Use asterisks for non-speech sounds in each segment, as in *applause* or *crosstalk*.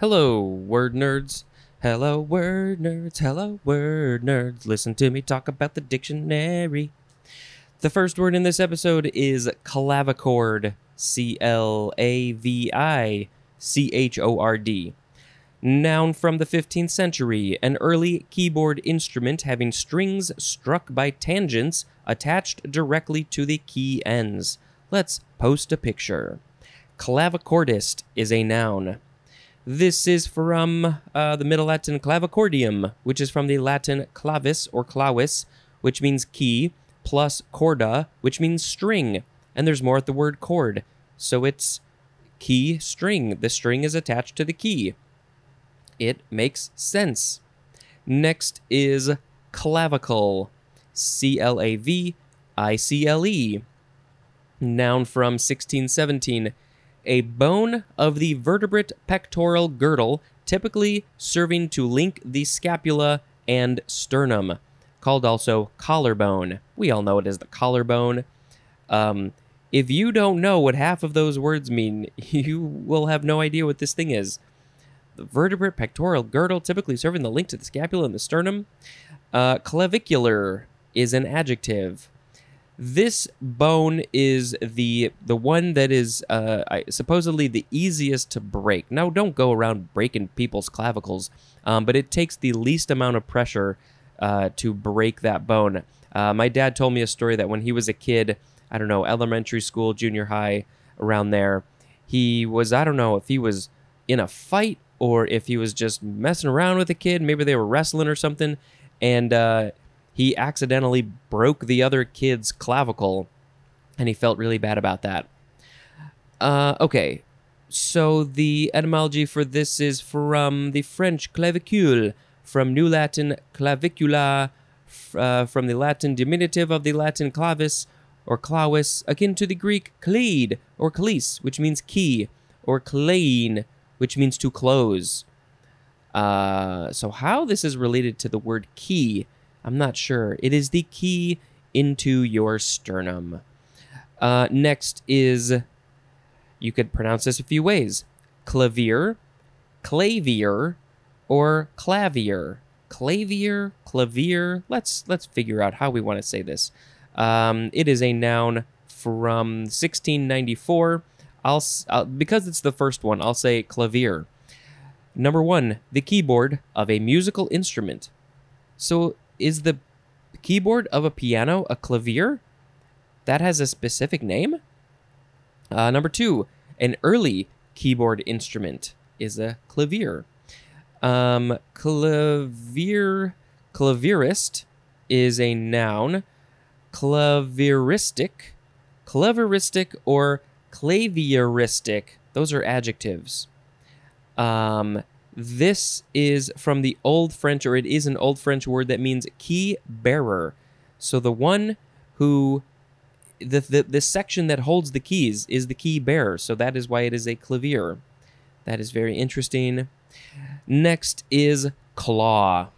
Hello, word nerds. Hello, word nerds. Hello, word nerds. Listen to me talk about the dictionary. The first word in this episode is clavichord. C L A V I C H O R D. Noun from the 15th century, an early keyboard instrument having strings struck by tangents attached directly to the key ends. Let's post a picture. Clavichordist is a noun. This is from uh, the Middle Latin clavicordium, which is from the Latin clavis or clavis, which means key, plus corda, which means string. And there's more at the word chord. So it's key string. The string is attached to the key. It makes sense. Next is clavicle. C L A V I C L E. Noun from 1617. A bone of the vertebrate pectoral girdle, typically serving to link the scapula and sternum, called also collarbone. We all know it as the collarbone. Um, if you don't know what half of those words mean, *laughs* you will have no idea what this thing is. The vertebrate pectoral girdle, typically serving the link to the scapula and the sternum. Uh, clavicular is an adjective. This bone is the the one that is uh, supposedly the easiest to break. Now, don't go around breaking people's clavicles, um, but it takes the least amount of pressure uh, to break that bone. Uh, my dad told me a story that when he was a kid, I don't know, elementary school, junior high, around there, he was I don't know if he was in a fight or if he was just messing around with a kid. Maybe they were wrestling or something, and uh, he accidentally broke the other kid's clavicle, and he felt really bad about that. Uh, okay, so the etymology for this is from the French clavicule, from New Latin clavicula, uh, from the Latin diminutive of the Latin clavis or clavis, akin to the Greek kleid or kleis, which means key, or klein, which means to close. Uh, so how this is related to the word key, I'm not sure. It is the key into your sternum. Uh, next is, you could pronounce this a few ways: clavier, clavier, or clavier. Clavier, clavier. Let's let's figure out how we want to say this. Um, it is a noun from 1694. I'll, I'll because it's the first one. I'll say clavier. Number one, the keyboard of a musical instrument. So is the keyboard of a piano a clavier? That has a specific name? Uh, number two, an early keyboard instrument is a clavier. Um, clavier, clavierist is a noun. Clavieristic, clavieristic, or clavieristic. Those are adjectives. Um, this is from the Old French, or it is an Old French word that means key bearer. So the one who, the, the the section that holds the keys is the key bearer. So that is why it is a clavier. That is very interesting. Next is claw.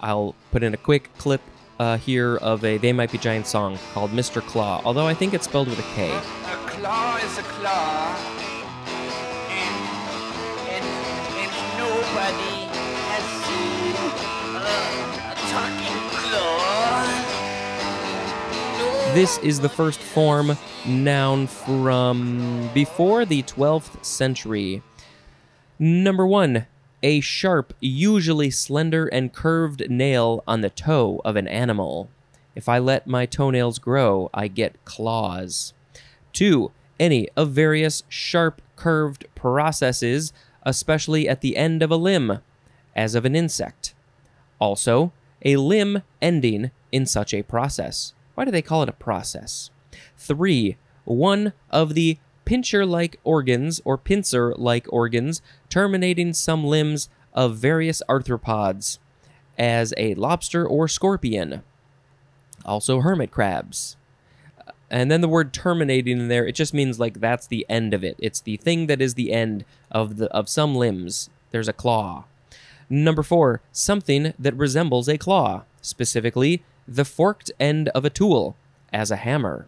I'll put in a quick clip uh, here of a They Might Be Giant song called Mr. Claw, although I think it's spelled with a K. A claw is a claw, This is the first form noun from before the 12th century. Number one, a sharp, usually slender and curved nail on the toe of an animal. If I let my toenails grow, I get claws. Two, any of various sharp, curved processes, especially at the end of a limb, as of an insect. Also, a limb ending in such a process. Why do they call it a process? Three, one of the pincher like organs or pincer like organs terminating some limbs of various arthropods, as a lobster or scorpion. Also, hermit crabs. Uh, and then the word terminating in there, it just means like that's the end of it. It's the thing that is the end of the of some limbs. There's a claw. Number four, something that resembles a claw, specifically the forked end of a tool, as a hammer.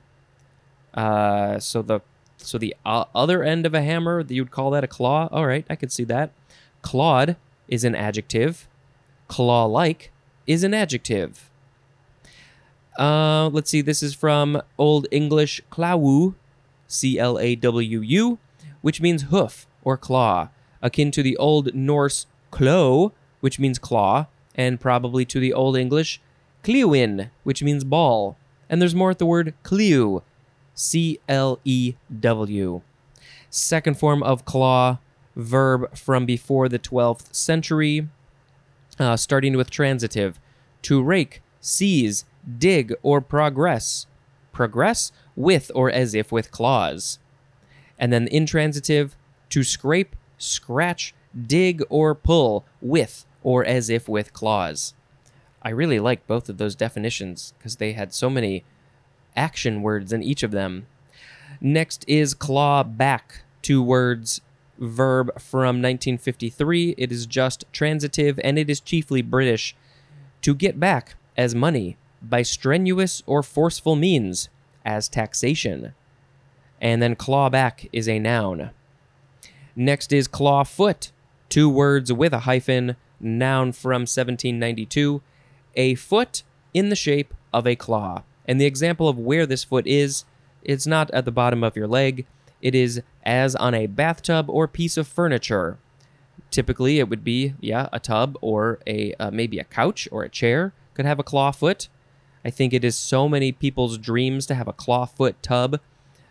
Uh, so the So the uh, other end of a hammer, you'd call that a claw. All right, I could see that. Clawed is an adjective. Claw like is an adjective. Uh, let's see, this is from Old English clawu, C L A W U, which means hoof or claw, akin to the Old Norse klo, which means claw, and probably to the Old English clewin, which means ball. And there's more at the word clew, C L E W. Second form of claw, verb from before the 12th century, uh, starting with transitive. To rake, seize, dig, or progress. Progress with or as if with claws. And then intransitive, to scrape, scratch, dig, or pull with or as if with claws. I really like both of those definitions because they had so many action words in each of them. Next is claw back, two words, verb from 1953. It is just transitive and it is chiefly British. To get back as money by strenuous or forceful means as taxation. And then claw back is a noun. Next is claw foot, two words with a hyphen, noun from 1792. A foot in the shape of a claw. And the example of where this foot is, it's not at the bottom of your leg, it is as on a bathtub or piece of furniture. Typically, it would be, yeah, a tub or a uh, maybe a couch or a chair could have a claw foot. I think it is so many people's dreams to have a claw foot tub.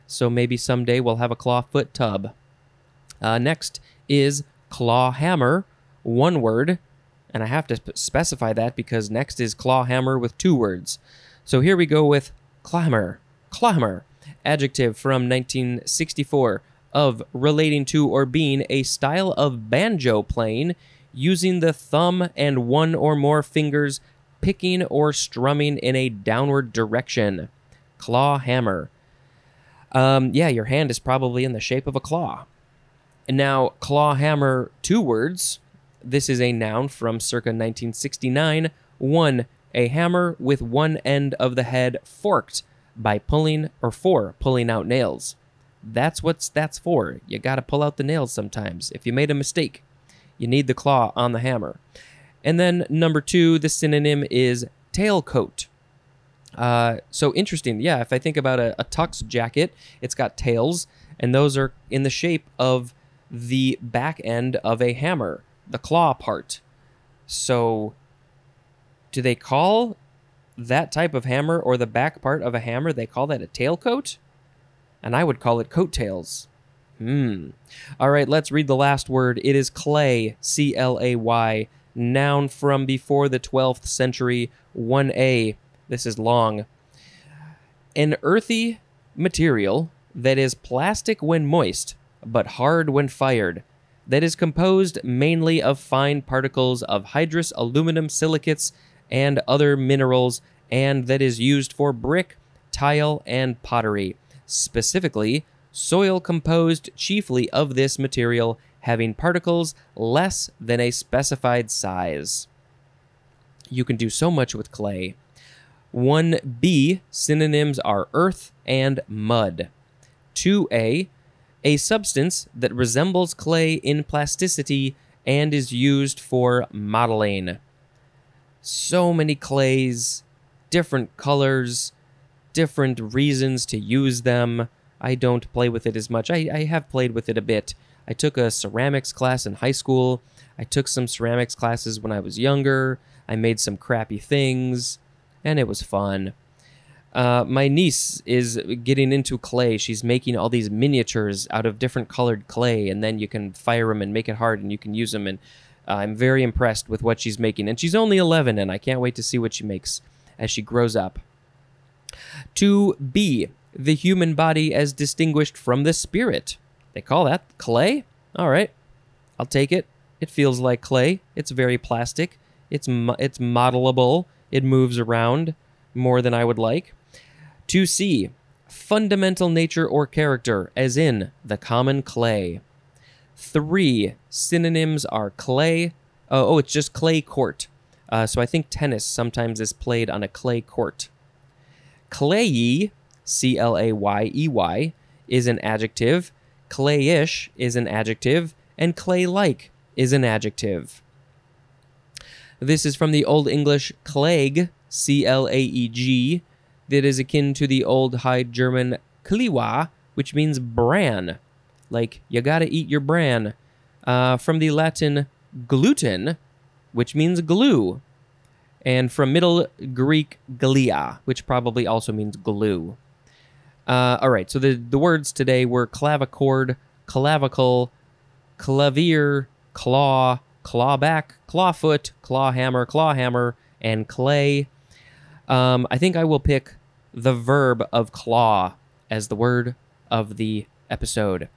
So maybe someday we'll have a claw foot tub. Uh, next is claw hammer, one word, and I have to specify that because next is claw hammer with two words. So here we go with clawhammer, clawhammer, adjective from 1964 of relating to or being a style of banjo playing using the thumb and one or more fingers picking or strumming in a downward direction. Claw hammer. Um, yeah, your hand is probably in the shape of a claw. And now, claw hammer, two words. This is a noun from circa 1969. One, a hammer with one end of the head forked by pulling or for pulling out nails. That's what that's for. You got to pull out the nails sometimes. If you made a mistake, you need the claw on the hammer. And then number two, the synonym is tailcoat. Uh, so interesting. Yeah, if I think about a, a tux jacket, it's got tails, and those are in the shape of the back end of a hammer, the claw part. So, do they call that type of hammer or the back part of a hammer, they call that a tailcoat? And I would call it coattails. Hmm. All right, let's read the last word. It is clay, C L A Y, noun from before the 12th century, 1A. This is long. An earthy material that is plastic when moist, but hard when fired, that is composed mainly of fine particles of hydrous aluminum silicates and other minerals, and that is used for brick, tile, and pottery. Specifically, soil composed chiefly of this material having particles less than a specified size. You can do so much with clay. 1b synonyms are earth and mud. 2a a substance that resembles clay in plasticity and is used for modeling. So many clays, different colors, different reasons to use them. I don't play with it as much. I, I have played with it a bit. I took a ceramics class in high school. I took some ceramics classes when I was younger. I made some crappy things, and it was fun. Uh, my niece is getting into clay. She's making all these miniatures out of different colored clay, and then you can fire them and make it hard, and you can use them. And uh, I'm very impressed with what she's making. And she's only 11, and I can't wait to see what she makes as she grows up. To B, the human body as distinguished from the spirit. They call that clay? All right. I'll take it. It feels like clay. It's very plastic. It's mo- it's modelable. It moves around more than I would like. 2C, fundamental nature or character, as in the common clay. 3. Synonyms are clay. Uh, oh, it's just clay court. Uh, so I think tennis sometimes is played on a clay court. Clayey, C L A Y E Y, is an adjective, clayish is an adjective, and clay like is an adjective. This is from the Old English clegg, C L A E G, that is akin to the Old High German kliwa, which means bran. Like, you gotta eat your bran. Uh, from the Latin gluten, which means glue. And from Middle Greek glia, which probably also means glue. Uh, all right, so the, the words today were clavichord, clavicle, clavier, claw, clawback, clawfoot, clawhammer, clawhammer, and clay. Um, I think I will pick the verb of claw as the word of the episode.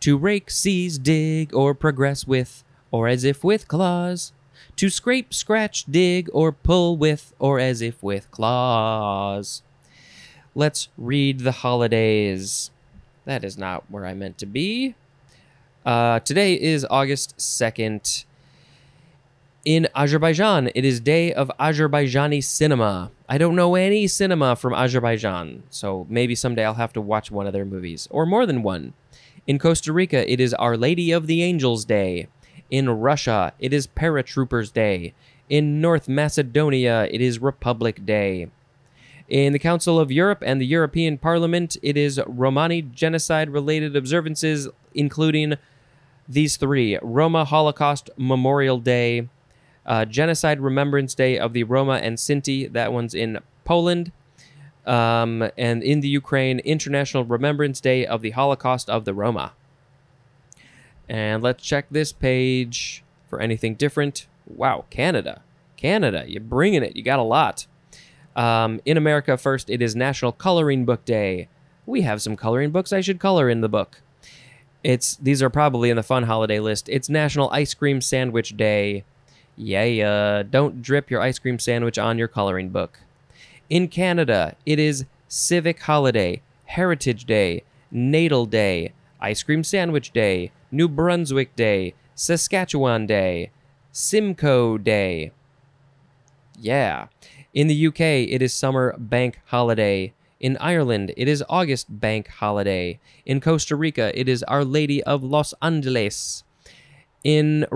To rake, seize, dig, or progress with, or as if with claws. To scrape, scratch, dig, or pull with, or as if with claws. Let's read the holidays. That is not where I meant to be. Uh, today is August 2nd. In Azerbaijan, it is Day of Azerbaijani Cinema. I don't know any cinema from Azerbaijan, so maybe someday I'll have to watch one of their movies, or more than one. In Costa Rica, it is Our Lady of the Angels Day. In Russia, it is Paratroopers Day. In North Macedonia, it is Republic Day. In the Council of Europe and the European Parliament, it is Romani genocide related observances, including these three Roma Holocaust Memorial Day, uh, Genocide Remembrance Day of the Roma and Sinti, that one's in Poland. Um, and in the Ukraine, International Remembrance Day of the Holocaust of the Roma. And let's check this page for anything different. Wow, Canada. Canada, you're bringing it. You got a lot. Um, in America, first, it is National Coloring Book Day. We have some coloring books. I should color in the book. It's these are probably in the fun holiday list. It's National Ice Cream Sandwich Day. Yeah, uh, don't drip your ice cream sandwich on your coloring book. In Canada, it is Civic Holiday, Heritage Day, Natal Day, Ice Cream Sandwich Day, New Brunswick Day, Saskatchewan Day, Simcoe Day. Yeah. In the UK, it is Summer Bank Holiday. In Ireland, it is August Bank Holiday. In Costa Rica, it is Our Lady of Los Angeles. In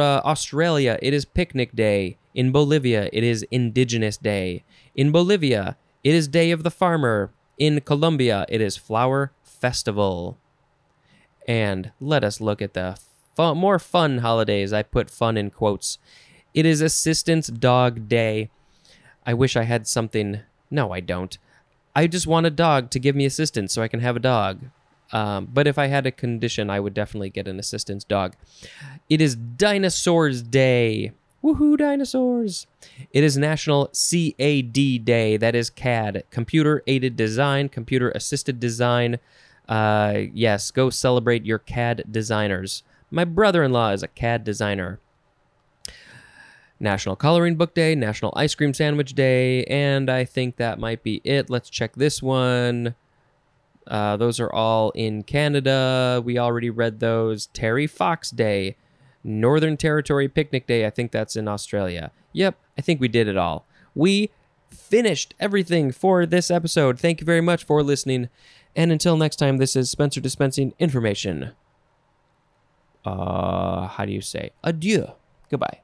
uh, Australia, it is Picnic Day. In Bolivia, it is Indigenous Day. In Bolivia, it is Day of the Farmer. In Colombia, it is Flower Festival. And let us look at the more fun holidays. I put fun in quotes. It is Assistance Dog Day. I wish I had something. No, I don't. I just want a dog to give me assistance so I can have a dog. Um, but if I had a condition, I would definitely get an assistance dog. It is Dinosaurs Day. Woohoo, dinosaurs! It is National CAD Day. That is CAD, Computer Aided Design, Computer Assisted Design. Uh, yes, go celebrate your CAD designers. My brother in law is a CAD designer. National Coloring Book Day, National Ice Cream Sandwich Day, and I think that might be it. Let's check this one. Uh, those are all in Canada. We already read those. Terry Fox Day, Northern Territory Picnic Day. I think that's in Australia. Yep, I think we did it all. We finished everything for this episode. Thank you very much for listening. And until next time, this is Spencer dispensing information. Uh, how do you say? Adieu. Goodbye.